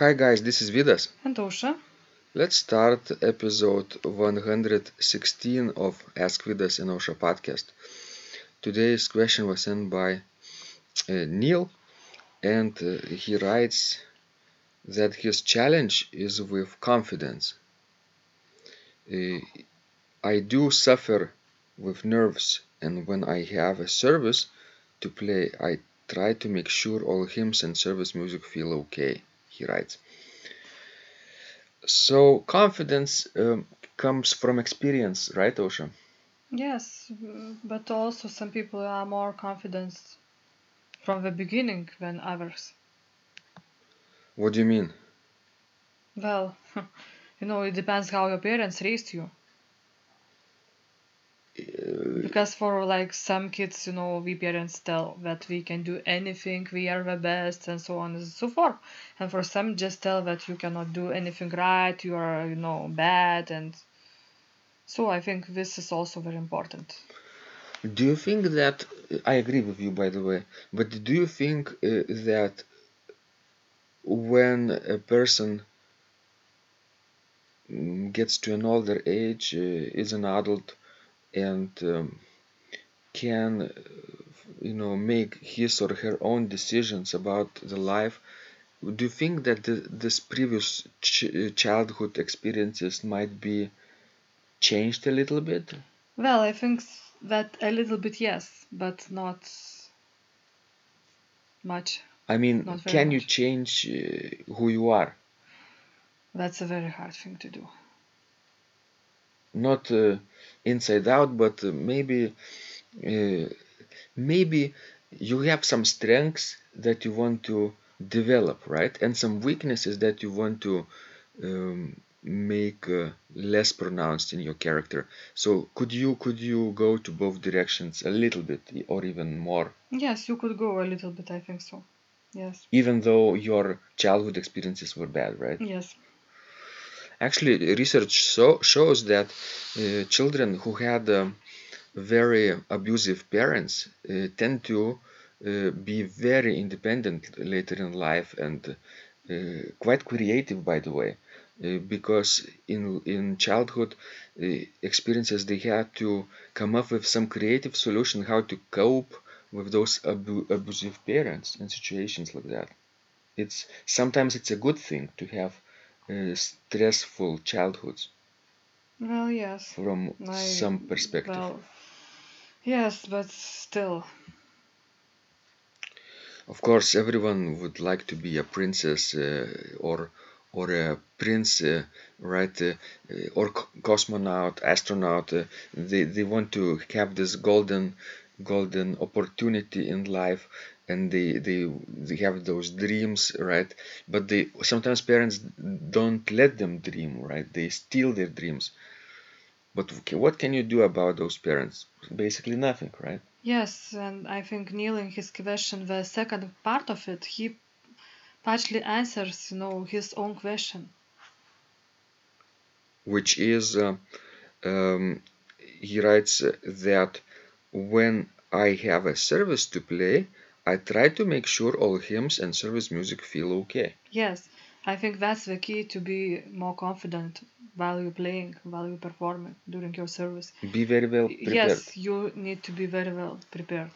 Hi guys, this is Vidas. And Ausra. Let's start episode 116 of Ask Vidas and Ausra podcast. Today's question was sent by uh, Neil, and uh, he writes that his challenge is with confidence. Uh, I do suffer with nerves, and when I have a service to play, I try to make sure all hymns and service music feel okay, he writes. So, confidence um, comes from experience, right, Ausra? Yes, but also some people are more confident from the beginning than others. What do you mean? Well, you know, it depends how your parents raised you. Uh, Because for like some kids, you know, we parents tell that we can do anything, we are the best, and so on and so forth. And for some, just tell that you cannot do anything right, you are, you know, bad, and so I think this is also very important. Do you think that I agree with you, by the way, but do you think uh, that when a person mm, gets to an older age, uh, is an adult, and um, can, uh, you know, make his or her own decisions about the life, do you think that the, this previous ch childhood experiences might be changed a little bit? Well, I think that a little bit yes, but not much. I mean, can you change uh, who you are? That's a very hard thing to do. Not uh, inside out, but uh, maybe uh, maybe you have some strengths that you want to develop, right? And some weaknesses that you want to um, make uh, less pronounced in your character. So could you could you go to both directions a little bit or even more, Yes, you could go a little bit, I think so. Yes. even though your childhood experiences were bad, right? Yes. Actually, research so, shows that uh, children who had um, very abusive parents uh, tend to uh, be very independent later in life and uh, quite creative, by the way, uh, because in in childhood uh, experiences they had to come up with some creative solution how to cope with those abu- abusive parents in situations like that. It's sometimes it's a good thing to have uh, stressful childhoods Well, yes. from I, some perspective. well, yes, but still. Of course, everyone would like to be a princess uh, or or a prince, uh, right? Uh, or co- cosmonaut, astronaut. They they want to have this golden golden opportunity in life, and they they they have those dreams, right? But they sometimes parents don't let them dream, right? They steal their dreams. But okay, what can you do about those parents? Basically nothing, right? Yes, and I think Neil in his question, the second part of it, he partially answers, you know, his own question. Which is, uh, um, he writes uh, that when I have a service to play, I try to make sure all hymns and service music feel okay. Yes, I think that's the key to be more confident while you're playing, while you're performing during your service. Be very well prepared. Yes, you need to be very well prepared.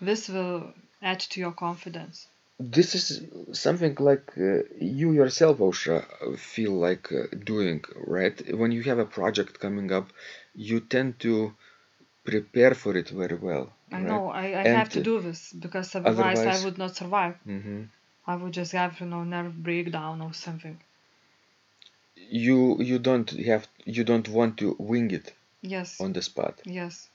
This will add to your confidence. This is something like uh, you yourself, Ausra, feel like uh, doing, right? When you have a project coming up, you tend to prepare for it very well, I right? know I, I And have to do this because otherwise, otherwise- I would not survive. hmm I would just have, you know, nerve breakdown or something. you you don't have you don't want to wing it Yes, on the spot, yes.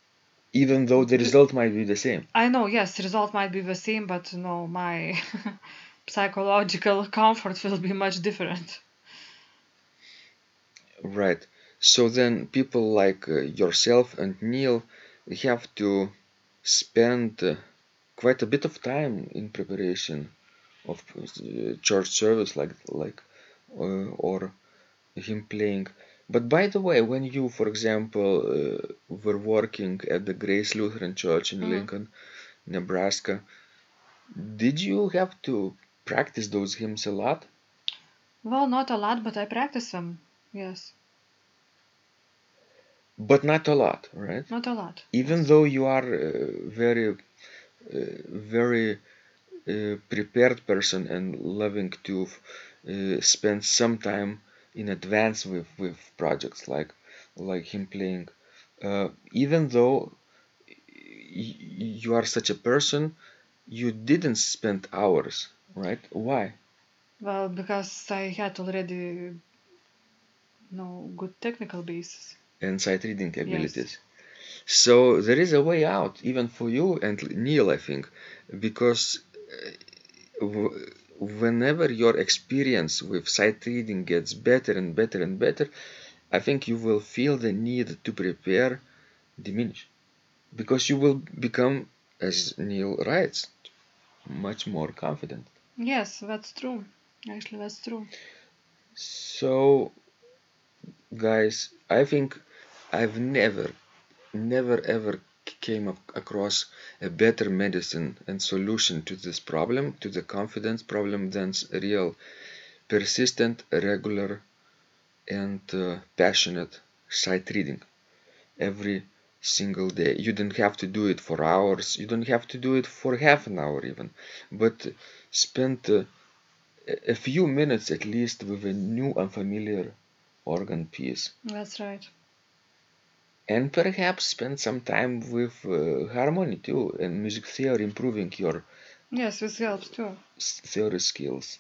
even though the result might be the same. I know, yes, the result might be the same, but you know, my psychological comfort will be much different. Right. So then people like uh, yourself and Neil have to spend uh, quite a bit of time in preparation of uh, church service like like uh, or him playing. But by the way, when you, for example, uh, were working at the Grace Lutheran Church in Mhm. Lincoln, Nebraska, did you have to practice those hymns a lot? Well, not a lot, but I practice them. Yes, but not a lot, right? not a lot. Even though you are very, uh, very prepared person and loving to uh, spend some time in advance with with projects like like hymn playing. Uh, even though you are such a person, you didn't spend hours, right? Why? Well, because I had already no good technical basis. And sight reading abilities. So there is a way out, even for you and Neil, I think, because uh, w- whenever your experience with sight reading gets better and better and better, I think you will feel the need to prepare diminish, because you will become, as Neil writes, much more confident. Yes, that's true. Actually, that's true. So, guys, I think I've never, never ever came ac- across a better medicine and solution to this problem, to the confidence problem, than real, persistent, regular, and uh, passionate sight reading every single day. You don't have to do it for hours. You don't have to do it for half an hour even, but spend uh, a few minutes at least with a new unfamiliar organ piece That's right. And perhaps spend some time with uh, harmony too and music theory improving your Yes, this helps too. s- theory skills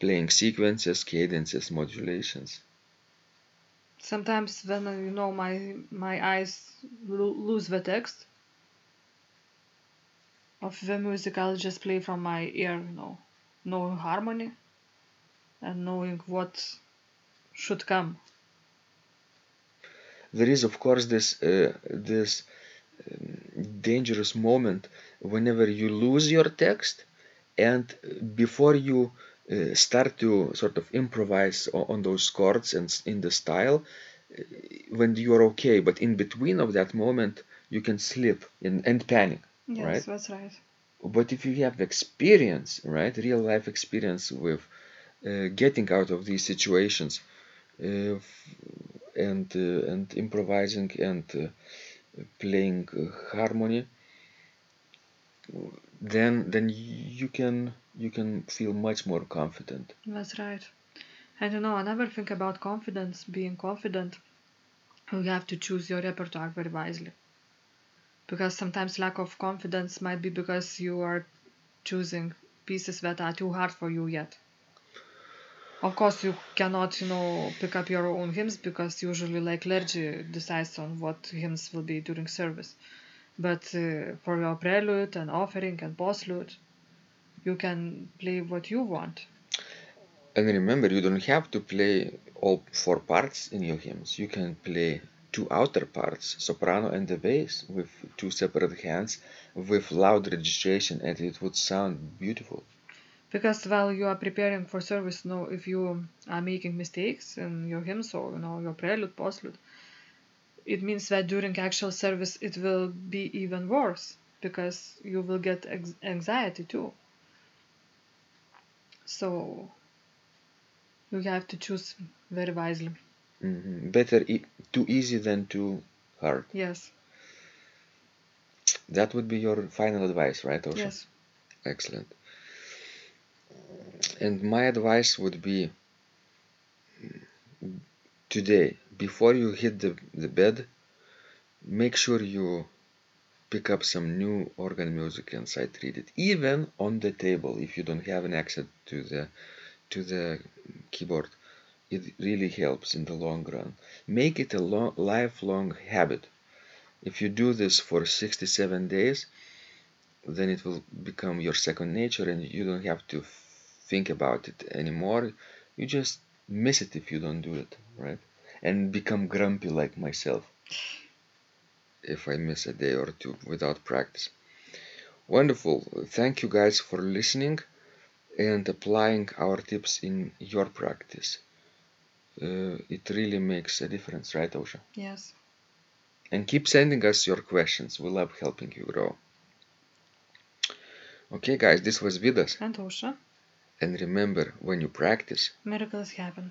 playing sequences cadences modulations Sometimes when uh, you know my my eyes lo- lose the text of the music, I'll just play from my ear. You know, knowing harmony and knowing what should come. There is of course this uh, this um, dangerous moment whenever you lose your text and before you uh, start to sort of improvise on those chords and in the style uh, when you're okay but in between of that moment you can slip in, and panic Yes, Right. that's right. but if you have experience right real life experience with uh, getting out of these situations uh, and uh, and improvising and uh, playing uh, harmony then then you can you can feel much more confident That's right. And you know, another thing about confidence, being confident, you have to choose your repertoire very wisely. Because sometimes lack of confidence might be because you are choosing pieces that are too hard for you yet. Of course, you cannot, you know, pick up your own hymns because usually, like clergy decides on what hymns will be during service. But uh, for your prelude and offering and postlude, you can play what you want. and remember you don't have to play all four parts in your hymns you can play two outer parts soprano and the bass with two separate hands with loud registration and it would sound beautiful Because while you are preparing for service, you know, if you are making mistakes in your hymns or you know your prelude, postlude, it means that during actual service it will be even worse because you will get ex- anxiety too. So you have to choose very wisely. Mhm. better e- too easy than too hard Yes, that would be your final advice right Ausra? yes, excellent and my advice would be today before you hit the, the bed make sure you pick up some new organ music and sight read it even on the table if you don't have an access to the to the keyboard. It really helps in the long run. Make it a long, lifelong habit. If you do this for 67 days then it will become your second nature and you don't have to think about it anymore you just miss it if you don't do it right and become grumpy like myself if I miss a day or two without practice. Wonderful. Thank you guys for listening and applying our tips in your practice. Uh, it really makes a difference, right, Ausra? yes. And keep sending us your questions. We love helping you grow. Okay, guys, this was Vidas. And Ausra. And remember, when you practice, Miracles happen.